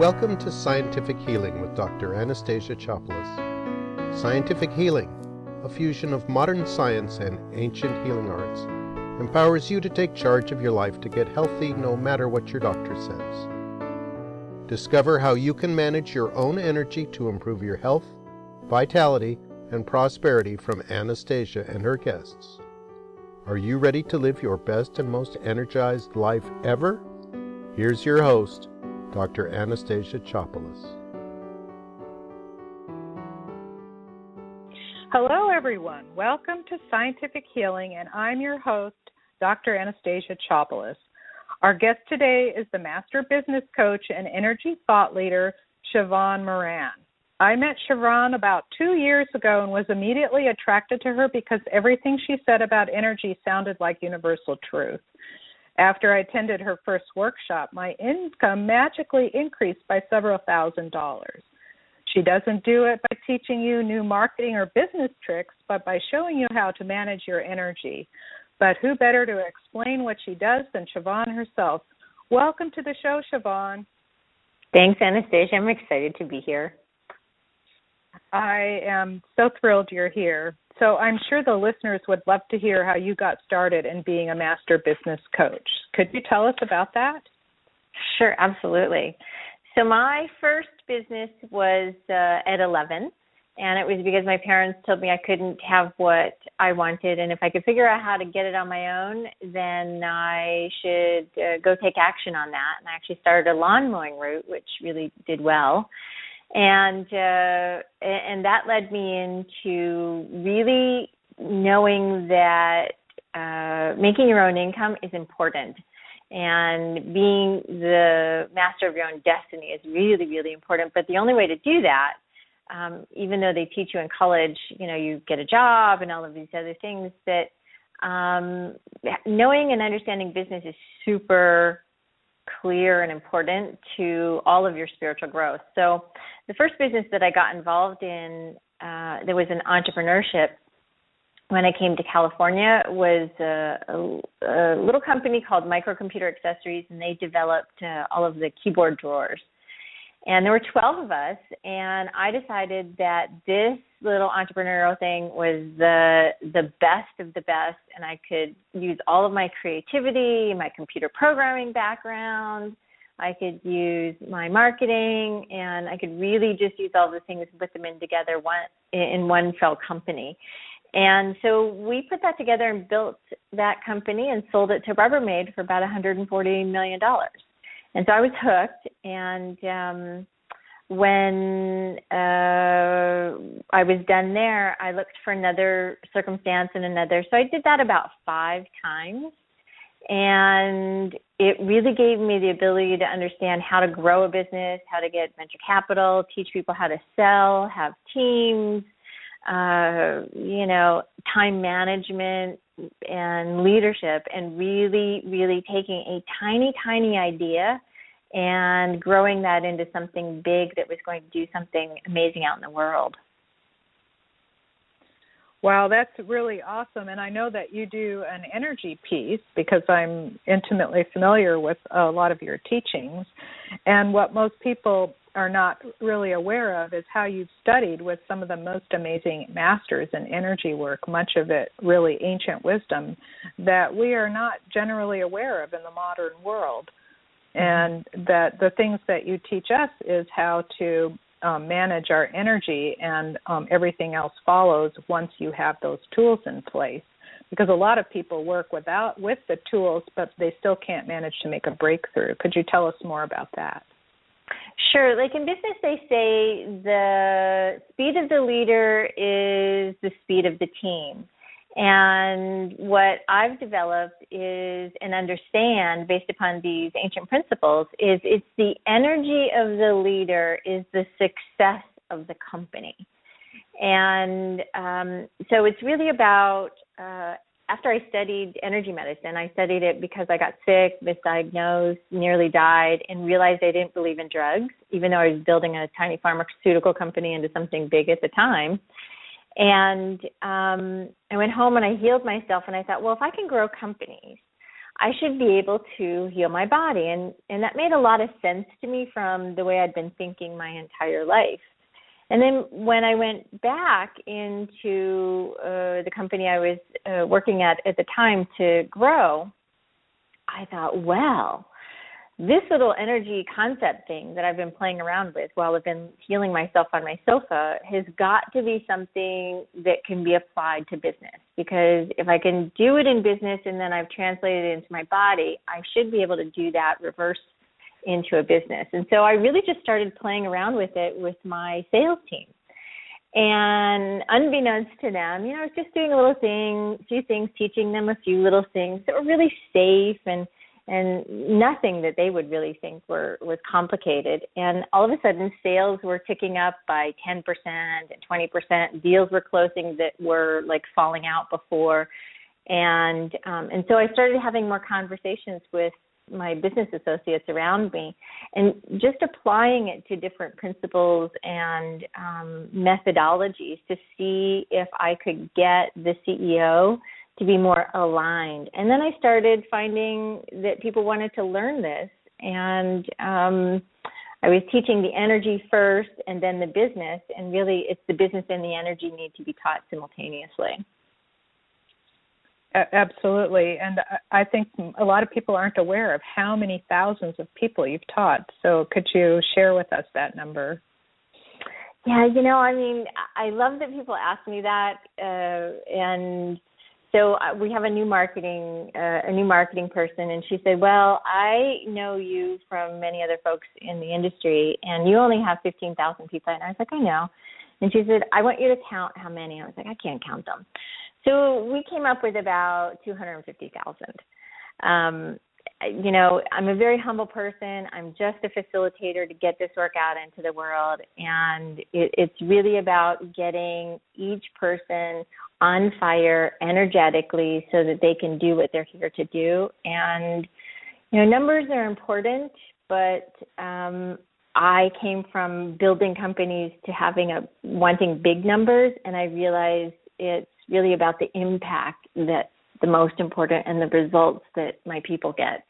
Welcome to Scientific Healing with Dr. Anastasia Chopelas. Scientific Healing, a fusion of modern science and ancient healing arts, empowers you to take charge of your life to get healthy no matter what your doctor says. Discover how you can manage your own energy to improve your health, vitality, and prosperity from Anastasia and her guests. Are you ready to live your best and most energized life ever? Here's your host, Dr. Anastasia Chopelas. Hello, everyone. Welcome to Scientific Healing, and I'm your host, Dr. Anastasia Chopelas. Our guest today is the Master Business Coach and Energy Thought Leader, Sheevaun Moran. I met Sheevaun about two years ago and was immediately attracted to her because everything she said about energy sounded like universal truth. After I attended her first workshop, my income magically increased by several thousand dollars. She doesn't do it by teaching you new marketing or business tricks, but by showing you how to manage your energy. But who better to explain what she does than Sheevaun herself? Welcome to the show, Sheevaun. Thanks, Anastasia. I'm excited to be here. I am so thrilled you're here. So I'm sure the listeners would love to hear how you got started in being a master business coach. Could you tell us about that? Sure, absolutely. So my first business was uh, at 11, and it was because my parents told me I couldn't have what I wanted, and if I could figure out how to get it on my own, then I should uh, go take action on that. And I actually started a lawn mowing route, which really did well and uh, and that led me into really knowing that uh, making your own income is important. And being the master of your own destiny is really really important. But the only way to do that um, even though they teach you in college you know you get a job and all of these other things that um, knowing and understanding business is super clear and important to all of your spiritual growth. So, the first business that I got involved in, uh, there was an entrepreneurship when I came to California was a, a, a little company called Microcomputer Accessories, and they developed uh, all of the keyboard drawers. And there were 12 of us, and I decided that this little entrepreneurial thing was the the best of the best, and I could use all of my creativity, my computer programming background. I could use my marketing, and I could really just use all the things and put them in together one in one fell company. And so we put that together and built that company and sold it to Rubbermaid for about 140 million dollars and so I was hooked. And um, when uh, I was done there, I looked for another circumstance and another. So I did that about five times. And it really gave me the ability to understand how to grow a business, how to get venture capital, teach people how to sell, have teams, uh, you know, time management, and leadership and really, really taking a tiny, tiny idea and growing that into something big that was going to do something amazing out in the world. Wow, that's really awesome. And I know that you do an energy piece because I'm intimately familiar with a lot of your teachings. And what most people are not really aware of is how you've studied with some of the most amazing masters in energy work, much of it really ancient wisdom that we are not generally aware of in the modern world. And that the things that you teach us is how to um, manage our energy, and um, everything else follows once you have those tools in place. Because a lot of people work without with the tools, but they still can't manage to make a breakthrough. Could you tell us more about that? Sure. Like in business, they say the speed of the leader is the speed of the team. And what I've developed is and understand based upon these ancient principles is it's the energy of the leader is the success of the company. And um, so it's really about uh, after I studied energy medicine, I studied it because I got sick, misdiagnosed, nearly died, and realized I didn't believe in drugs, even though I was building a tiny pharmaceutical company into something big at the time. And um, I went home and I healed myself, and I thought, well, if I can grow companies, I should be able to heal my body. And, and that made a lot of sense to me from the way I'd been thinking my entire life. And then when I went back into uh, the company I was uh, working at at the time to grow, I thought, well, this little energy concept thing that I've been playing around with while I've been healing myself on my sofa has got to be something that can be applied to business. Because if I can do it in business and then I've translated it into my body, I should be able to do that reverse into a business. And so I really just started playing around with it with my sales team. And unbeknownst to them, you know, I was just doing a little thing, a few things, teaching them a few little things that were really safe and and nothing that they would really think were was complicated. And all of a sudden, sales were ticking up by 10% and 20%. Deals were closing that were like falling out before, and um, and so I started having more conversations with my business associates around me and just applying it to different principles and um, methodologies to see if I could get the CEO to be more aligned. And then I started finding that people wanted to learn this and um, I was teaching the energy first and then the business and really it's the business and the energy need to be taught simultaneously. Absolutely. And I think a lot of people aren't aware of how many thousands of people you've taught. So could you share with us that number? Yeah, you know, I mean, I love that people ask me that. Uh, and so uh, we have a new marketing uh, a new marketing person and she said well i know you from many other folks in the industry and you only have 15,000 people and i was like i know and she said i want you to count how many i was like i can't count them so we came up with about 250,000. Um, you know, I'm a very humble person. I'm just a facilitator to get this work out into the world. And it, it's really about getting each person on fire energetically so that they can do what they're here to do. And, you know, numbers are important, but um, I came from building companies to having a wanting big numbers, and I realized it's really about the impact that's the most important and the results that my people get.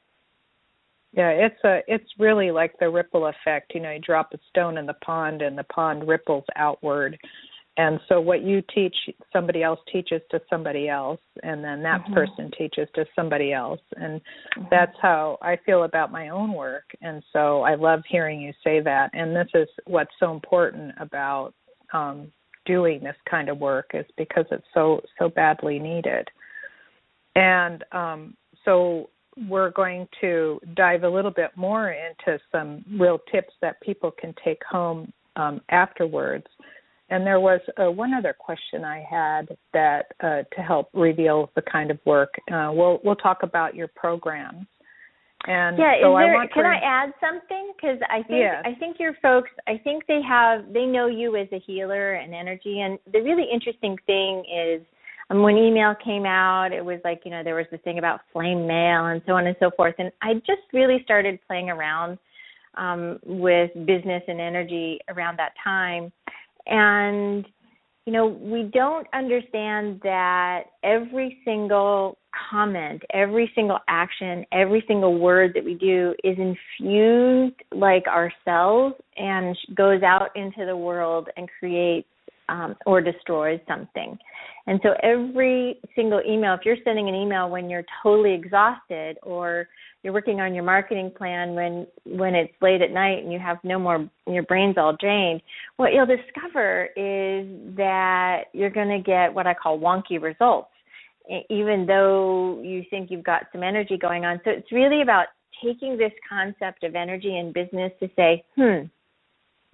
Yeah, it's a it's really like the ripple effect. You know, you drop a stone in the pond and the pond ripples outward. And so what you teach somebody else teaches to somebody else and then that mm-hmm. person teaches to somebody else and mm-hmm. that's how I feel about my own work. And so I love hearing you say that. And this is what's so important about um doing this kind of work is because it's so so badly needed. And um, so we're going to dive a little bit more into some real tips that people can take home um, afterwards. And there was uh, one other question I had that uh, to help reveal the kind of work. Uh, we'll we'll talk about your programs and yeah, so there, I can to, I add something? Because I think yes. I think your folks, I think they have they know you as a healer and energy. And the really interesting thing is, um, when email came out, it was like you know there was this thing about flame mail and so on and so forth. And I just really started playing around um, with business and energy around that time, and you know, we don't understand that every single comment, every single action, every single word that we do is infused like ourselves and goes out into the world and creates um, or destroys something. And so every single email, if you're sending an email when you're totally exhausted or you're working on your marketing plan when when it's late at night and you have no more your brain's all drained, what you'll discover is that you're going to get what I call wonky results even though you think you've got some energy going on. So it's really about taking this concept of energy in business to say, hmm,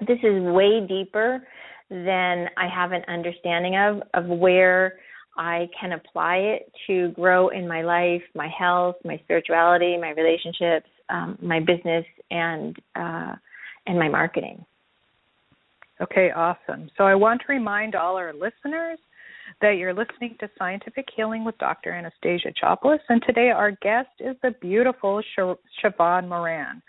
this is way deeper than I have an understanding of of where I can apply it to grow in my life, my health, my spirituality, my relationships, um, my business, and uh, and my marketing. Okay, awesome. So I want to remind all our listeners that you're listening to Scientific Healing with Dr. Anastasia Chopelas, and today our guest is the beautiful Sheevaun Moran.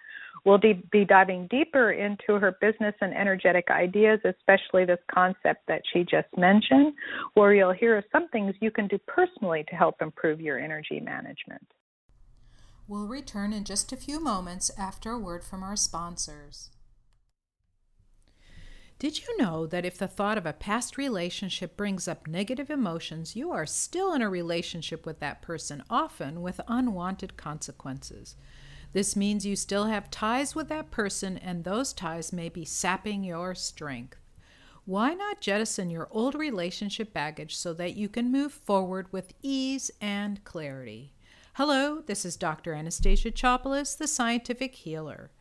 We'll be diving deeper into her business and energetic ideas, especially this concept that she just mentioned, where you'll hear some things you can do personally to help improve your energy management. We'll return in just a few moments after a word from our sponsors. Did you know that if the thought of a past relationship brings up negative emotions, you are still in a relationship with that person, often with unwanted consequences? This means you still have ties with that person, and those ties may be sapping your strength. Why not jettison your old relationship baggage so that you can move forward with ease and clarity? Hello, this is Dr. Anastasia Chopelas, the scientific healer.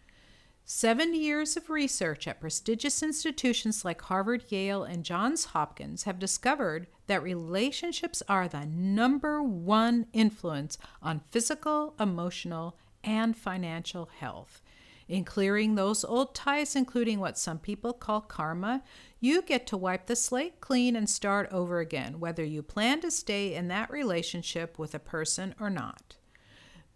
70 years of research at prestigious institutions like Harvard, Yale, and Johns Hopkins have discovered that relationships are the number one influence on physical, emotional, and financial health. In clearing those old ties, including what some people call karma, you get to wipe the slate clean and start over again, whether you plan to stay in that relationship with a person or not.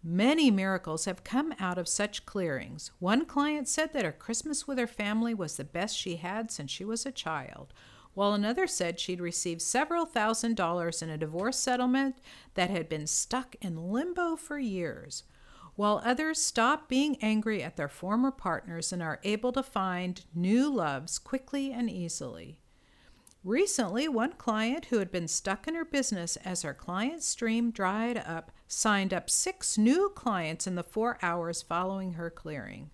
Many miracles have come out of such clearings. One client said that her Christmas with her family was the best she had since she was a child, while another said she'd received several thousand dollars in a divorce settlement that had been stuck in limbo for years while others stop being angry at their former partners and are able to find new loves quickly and easily. Recently, one client who had been stuck in her business as her client stream dried up signed up six new clients in the four hours following her clearing.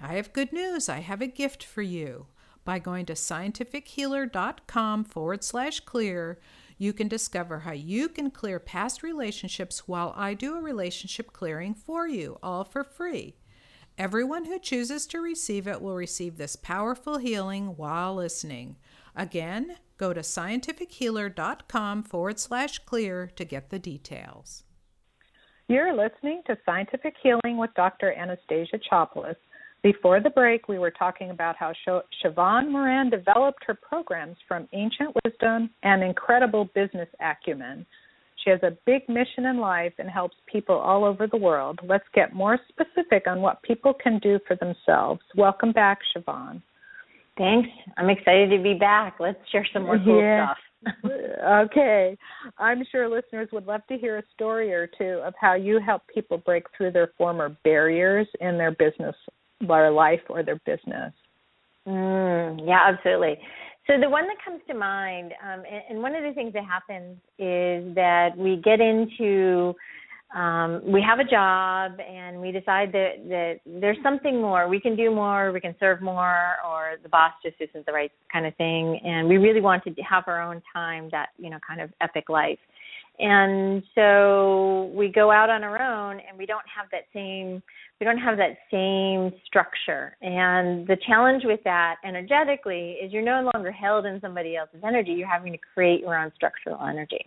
I have good news. I have a gift for you. By going to scientifichealer.com forward slash clear, you can discover how you can clear past relationships while I do a relationship clearing for you, all for free. Everyone who chooses to receive it will receive this powerful healing while listening. Again, go to scientifichealer.com forward slash clear to get the details. You're listening to Scientific Healing with Dr. Anastasia Chopelas. Before the break, we were talking about how Sheevaun Moran developed her programs from ancient wisdom and incredible business acumen. She has a big mission in life and helps people all over the world. Let's get more specific on what people can do for themselves. Welcome back, Sheevaun. Thanks. I'm excited to be back. Let's share some more cool yeah. stuff. okay. I'm sure listeners would love to hear a story or two of how you help people break through their former barriers in their business their life or their business. Mm, yeah, absolutely. So the one that comes to mind, um, and, and, one of the things that happens is that we get into, um, we have a job and we decide that, that there's something more. We can do more, we can serve more, or the boss just isn't the right kind of thing. And we really want to have our own time, that, you know, kind of epic life. And so we go out on our own and we don't have that same we don't have that same structure. And the challenge with that energetically is you're no longer held in somebody else's energy, you're having to create your own structural energy.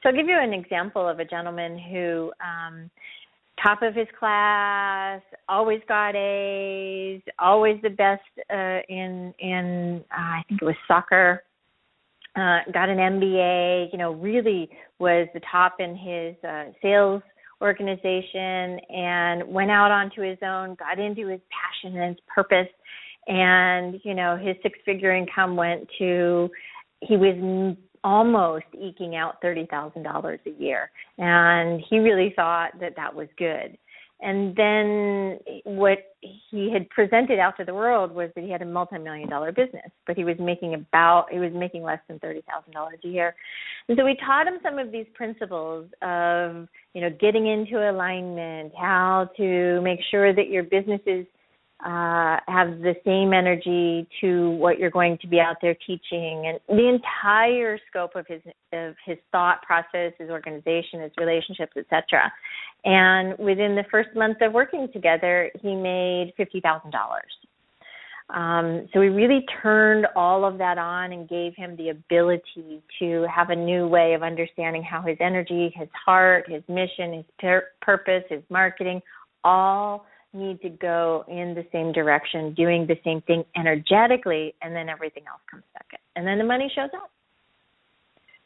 So I'll give you an example of a gentleman who um top of his class, always got A's, always the best uh, in in uh, I think it was soccer. Uh, got an MBA, you know, really was the top in his uh, sales organization and went out onto his own, got into his passion and his purpose. And, you know, his six figure income went to, he was almost eking out $30,000 a year. And he really thought that that was good. And then what he had presented out to the world was that he had a multi-million dollar business, but he was making about he was making less than thirty thousand dollars a year. And so we taught him some of these principles of you know getting into alignment, how to make sure that your businesses uh, have the same energy to what you're going to be out there teaching, and the entire scope of his of his thought process, his organization, his relationships, etc. And within the first month of working together, he made fifty thousand dollars. Um, so we really turned all of that on and gave him the ability to have a new way of understanding how his energy, his heart, his mission, his pur- purpose, his marketing, all need to go in the same direction, doing the same thing energetically, and then everything else comes second. And then the money shows up.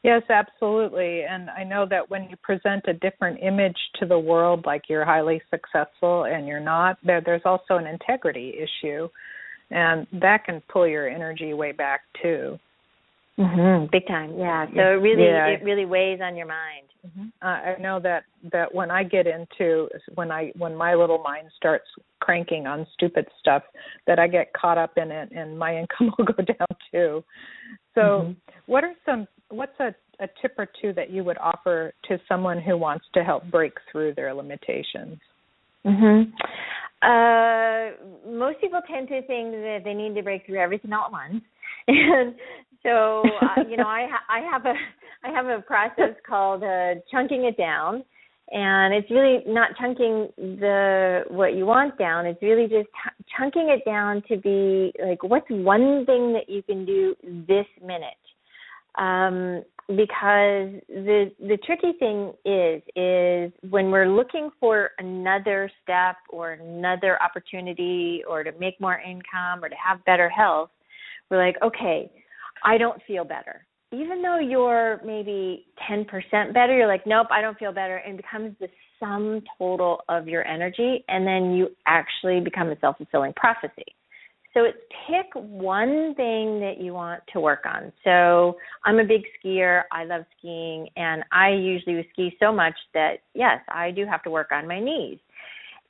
Yes, absolutely. And I know that when you present a different image to the world, like you're highly successful and you're not, there there's also an integrity issue. And that can pull your energy way back too. Mhm, big time. Yeah. So it really yeah. it really weighs on your mind. Mm-hmm. Uh, I know that that when I get into when I when my little mind starts cranking on stupid stuff, that I get caught up in it, and my income will go down too. So, mm-hmm. what are some what's a, a tip or two that you would offer to someone who wants to help break through their limitations? Mhm. Uh, most people tend to think that they need to break through everything all at once, and so uh, you know, I ha- I have a I have a process called uh, chunking it down, and it's really not chunking the what you want down. It's really just ch- chunking it down to be like, what's one thing that you can do this minute? Um, because the the tricky thing is is when we're looking for another step or another opportunity or to make more income or to have better health, we're like, okay I don't feel better. Even though you're maybe 10% better, you're like, nope, I don't feel better, and becomes the sum total of your energy, and then you actually become a self fulfilling prophecy. So it's pick one thing that you want to work on. So I'm a big skier. I love skiing, and I usually ski so much that yes, I do have to work on my knees.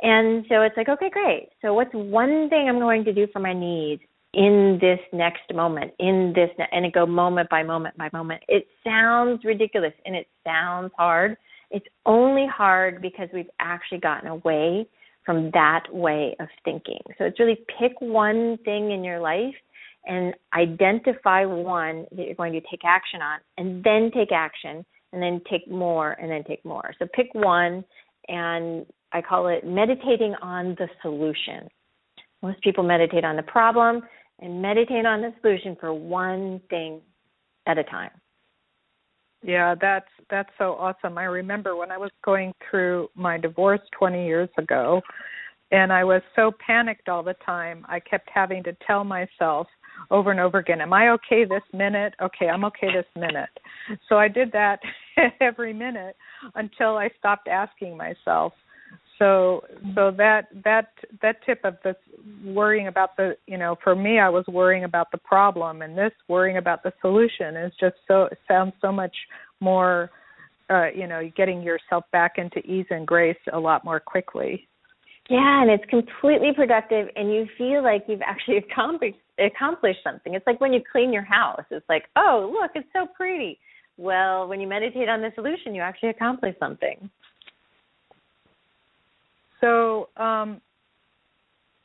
And so it's like, okay, great. So what's one thing I'm going to do for my knees? In this next moment, in this, ne- and it go moment by moment by moment. It sounds ridiculous and it sounds hard. It's only hard because we've actually gotten away from that way of thinking. So it's really pick one thing in your life and identify one that you're going to take action on, and then take action, and then take more, and then take more. So pick one, and I call it meditating on the solution. Most people meditate on the problem and meditate on the solution for one thing at a time. Yeah, that's that's so awesome. I remember when I was going through my divorce 20 years ago and I was so panicked all the time. I kept having to tell myself over and over again, am I okay this minute? Okay, I'm okay this minute. So I did that every minute until I stopped asking myself, so so that that that tip of this worrying about the you know for me i was worrying about the problem and this worrying about the solution is just so sounds so much more uh you know getting yourself back into ease and grace a lot more quickly. Yeah and it's completely productive and you feel like you've actually accomplished accomplished something. It's like when you clean your house. It's like oh look it's so pretty. Well when you meditate on the solution you actually accomplish something so, um,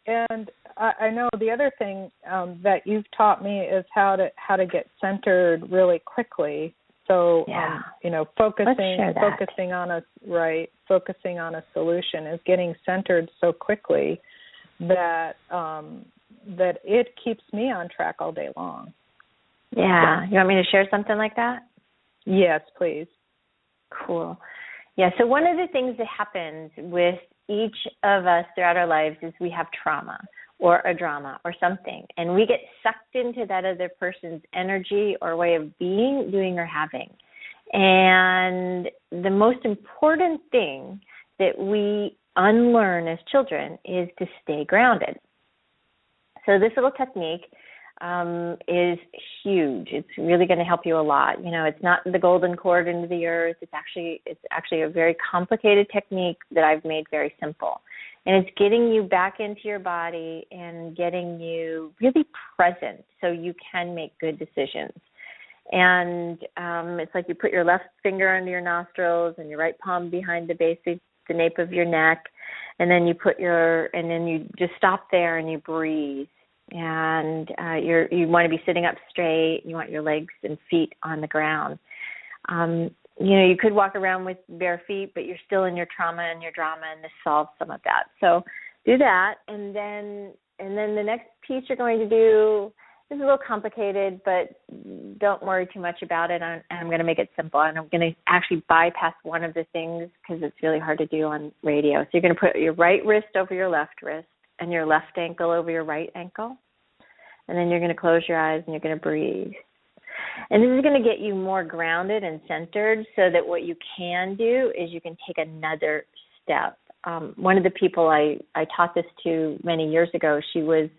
and I, I know the other thing um, that you've taught me is how to how to get centered really quickly. So, yeah. um, you know, focusing focusing on a right, focusing on a solution is getting centered so quickly that um, that it keeps me on track all day long. Yeah, you want me to share something like that? Yes, please. Cool. Yeah, so one of the things that happens with each of us throughout our lives is we have trauma or a drama or something and we get sucked into that other person's energy or way of being doing or having. And the most important thing that we unlearn as children is to stay grounded. So this little technique um, is huge. It's really going to help you a lot. You know, it's not the golden cord into the earth. It's actually it's actually a very complicated technique that I've made very simple. And it's getting you back into your body and getting you really present so you can make good decisions. And um, it's like you put your left finger under your nostrils and your right palm behind the base the nape of your neck, and then you put your and then you just stop there and you breathe and uh, you're you want to be sitting up straight. You want your legs and feet on the ground. Um, you know, you could walk around with bare feet, but you're still in your trauma and your drama, and this solves some of that. So do that, and then and then the next piece you're going to do is a little complicated, but don't worry too much about it. I'm, I'm going to make it simple, and I'm going to actually bypass one of the things because it's really hard to do on radio. So you're going to put your right wrist over your left wrist and your left ankle over your right ankle. And then you're going to close your eyes and you're going to breathe. And this is going to get you more grounded and centered so that what you can do is you can take another step. Um, one of the people I, I taught this to many years ago, she was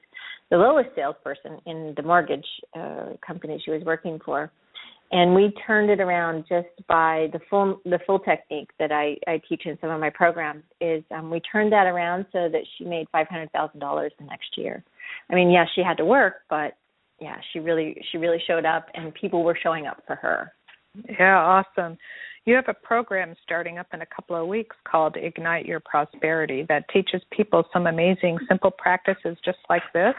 the lowest salesperson in the mortgage uh, company she was working for and we turned it around just by the full the full technique that I, I teach in some of my programs is um, we turned that around so that she made five hundred thousand dollars the next year. I mean, yes, she had to work, but yeah, she really she really showed up, and people were showing up for her. Yeah, awesome. You have a program starting up in a couple of weeks called Ignite Your Prosperity that teaches people some amazing simple practices just like this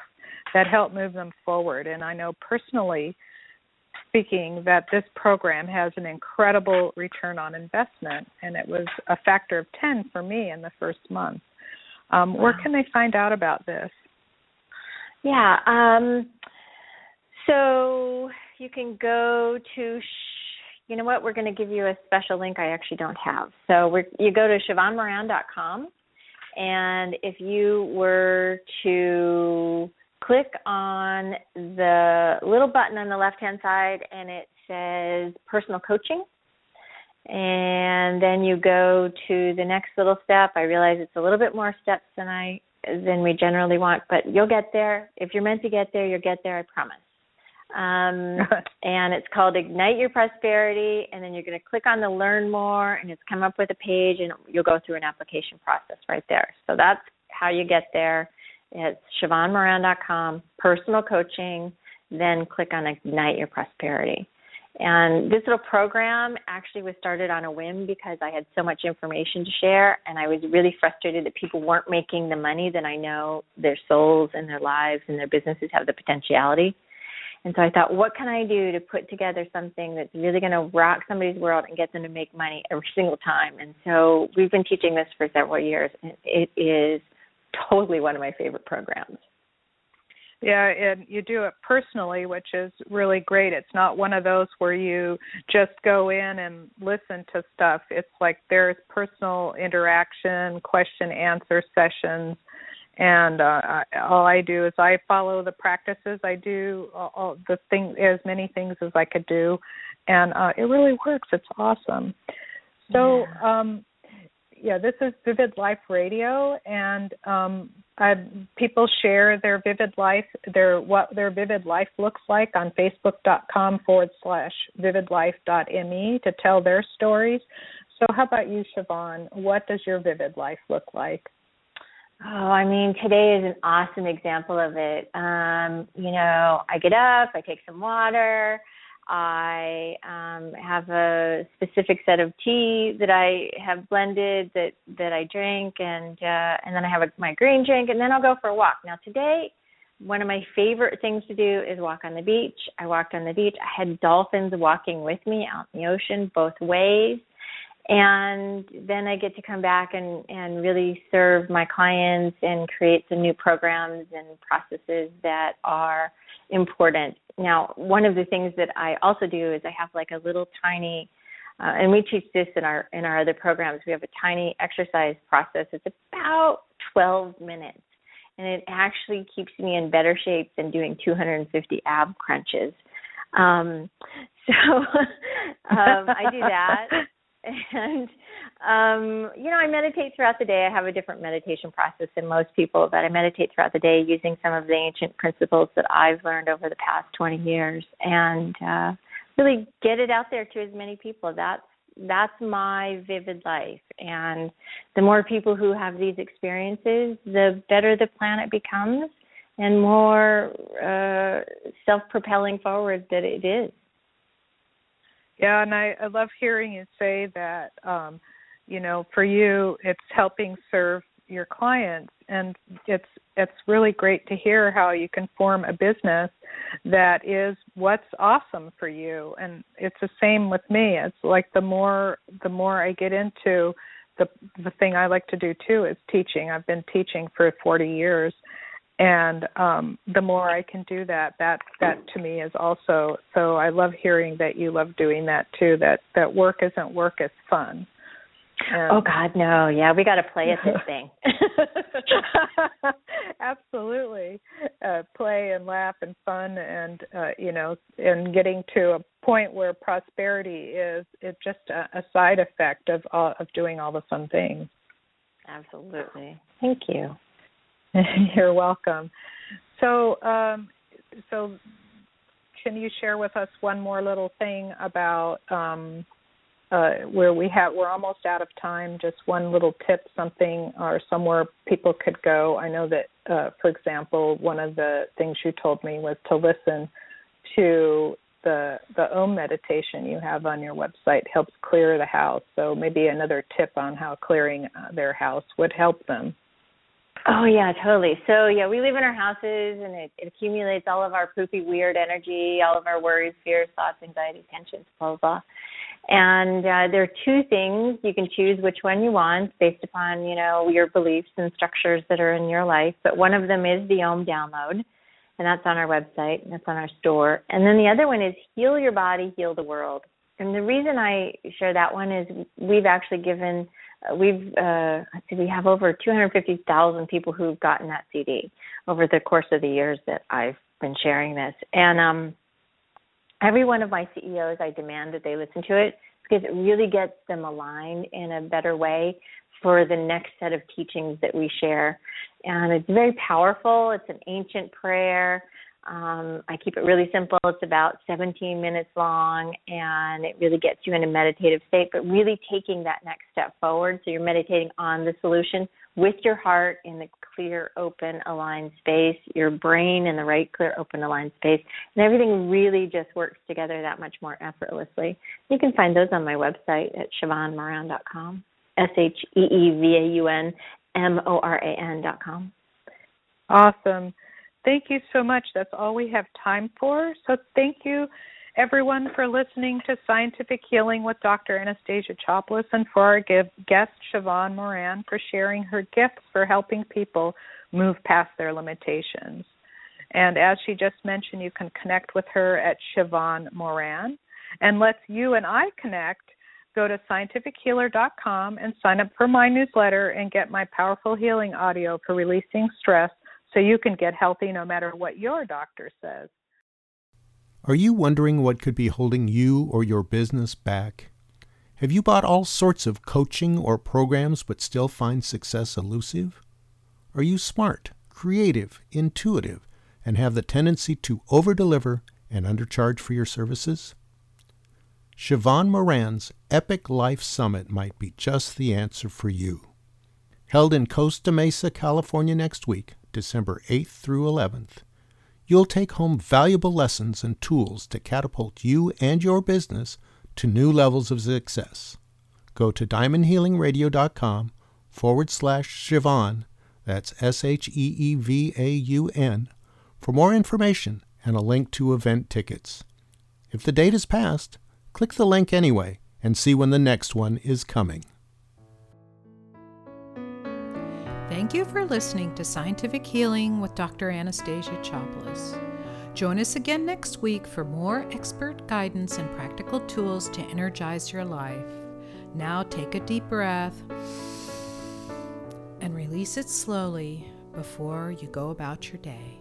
that help move them forward. And I know personally speaking that this program has an incredible return on investment, and it was a factor of 10 for me in the first month. Um, wow. Where can they find out about this? Yeah, um, so you can go to, you know what, we're going to give you a special link I actually don't have. So we're, you go to SheevaunMoran.com, and if you were to click on the little button on the left hand side and it says personal coaching. And then you go to the next little step. I realize it's a little bit more steps than I than we generally want, but you'll get there. If you're meant to get there, you'll get there, I promise. Um, and it's called Ignite Your Prosperity. And then you're going to click on the Learn More, and it's come up with a page, and you'll go through an application process right there. So that's how you get there. It's SheevaunMoran.com, personal coaching, then click on Ignite Your Prosperity. And this little program actually was started on a whim because I had so much information to share, and I was really frustrated that people weren't making the money that I know their souls and their lives and their businesses have the potentiality. And so I thought, what can I do to put together something that's really going to rock somebody's world and get them to make money every single time? And so we've been teaching this for several years, and it is totally one of my favorite programs. Yeah, and you do it personally, which is really great. It's not one of those where you just go in and listen to stuff. It's like there's personal interaction, question answer sessions, and uh, I, all I do is I follow the practices. I do all, all the thing as many things as I could do, and uh, it really works. It's awesome. So, yeah. um, yeah, this is Vivid Life Radio, and um, uh, people share their vivid life, their what their vivid life looks like on Facebook.com forward slash vividlife.me to tell their stories. So, how about you, Sheevaun? What does your vivid life look like? Oh, I mean, today is an awesome example of it. Um, you know, I get up, I take some water. I um, have a specific set of tea that I have blended that that I drink, and uh, and then I have a, my green drink, and then I'll go for a walk. Now today, one of my favorite things to do is walk on the beach. I walked on the beach. I had dolphins walking with me out in the ocean both ways, and then I get to come back and and really serve my clients and create some new programs and processes that are important. Now, one of the things that I also do is I have like a little tiny uh, and we teach this in our in our other programs. We have a tiny exercise process. It's about 12 minutes, and it actually keeps me in better shape than doing 250 ab crunches. Um, so um, I do that, and um, you know, I meditate throughout the day. I have a different meditation process than most people, but I meditate throughout the day using some of the ancient principles that I've learned over the past 20 years and uh, really get it out there to as many people. That's that's my vivid life. And the more people who have these experiences, the better the planet becomes and more uh, self propelling forward that it is. Yeah, and I, I love hearing you say that um, you know for you it's helping serve your clients and it's it's really great to hear how you can form a business that is what's awesome for you and it's the same with me. It's like the more the more i get into the the thing i like to do too is teaching. I've been teaching for 40 years and um the more i can do that that that to me is also so i love hearing that you love doing that too that that work isn't work it's fun and oh God, no! Yeah, we got to play at this thing. Absolutely, uh, play and laugh and fun, and uh, you know, and getting to a point where prosperity is it's just a, a side effect of uh, of doing all the fun things. Absolutely. Thank you. You're welcome. So, um, so can you share with us one more little thing about um, uh, where we have we're almost out of time. Just one little tip, something or somewhere people could go. I know that, uh, for example, one of the things you told me was to listen to the the Om meditation you have on your website helps clear the house. So maybe another tip on how clearing uh, their house would help them. Oh yeah, totally. So yeah, we live in our houses, and it, it accumulates all of our poopy, weird energy, all of our worries, fears, thoughts, anxiety, tensions, blah blah. blah. And uh, there are two things you can choose which one you want based upon you know your beliefs and structures that are in your life. But one of them is the Om download, and that's on our website, and that's on our store. And then the other one is Heal Your Body, Heal the World. And the reason I share that one is we've actually given uh, we've uh, see we have over 250,000 people who've gotten that CD over the course of the years that I've been sharing this, and um, every one of my CEOs, I demand that they listen to it because it really gets them aligned in a better way for the next set of teachings that we share. And it's very powerful. It's an ancient prayer. Um, I keep it really simple. It's about 17 minutes long, and it really gets you in a meditative state, but really taking that next step forward. So you're meditating on the solution with your heart in the clear, open, aligned space, your brain in the right, clear, open, aligned space, and everything really just works together that much more effortlessly. You can find those on my website at SheevaunMoran.com, S H E E V A U N M O R A N.com. Awesome. Thank you so much. That's all we have time for. So thank you everyone for listening to Scientific Healing with Dr. Anastasia Chopelas and for our guest Sheevaun Moran for sharing her gifts for helping people move past their limitations. And as she just mentioned, you can connect with her at Sheevaun Moran. And let's you and I connect. Go to scientifichealer.com and sign up for my newsletter and get my powerful healing audio for releasing stress so you can get healthy no matter what your doctor says. Are you wondering what could be holding you or your business back? Have you bought all sorts of coaching or programs but still find success elusive? Are you smart, creative, intuitive, and have the tendency to overdeliver and undercharge for your services? Sheevaun Moran's Epic Life Summit might be just the answer for you. Held in Costa Mesa, California next week, December 8th through 11th, you'll take home valuable lessons and tools to catapult you and your business to new levels of success. Go to diamondhealingradio.com forward slash Sheevaun, that's S H E E V A U N, for more information and a link to event tickets. If the date is passed, click the link anyway and see when the next one is coming. Thank you for listening to Scientific Healing with Dr. Anastasia Chopelas. Join us again next week for more expert guidance and practical tools to energize your life. Now take a deep breath and release it slowly before you go about your day.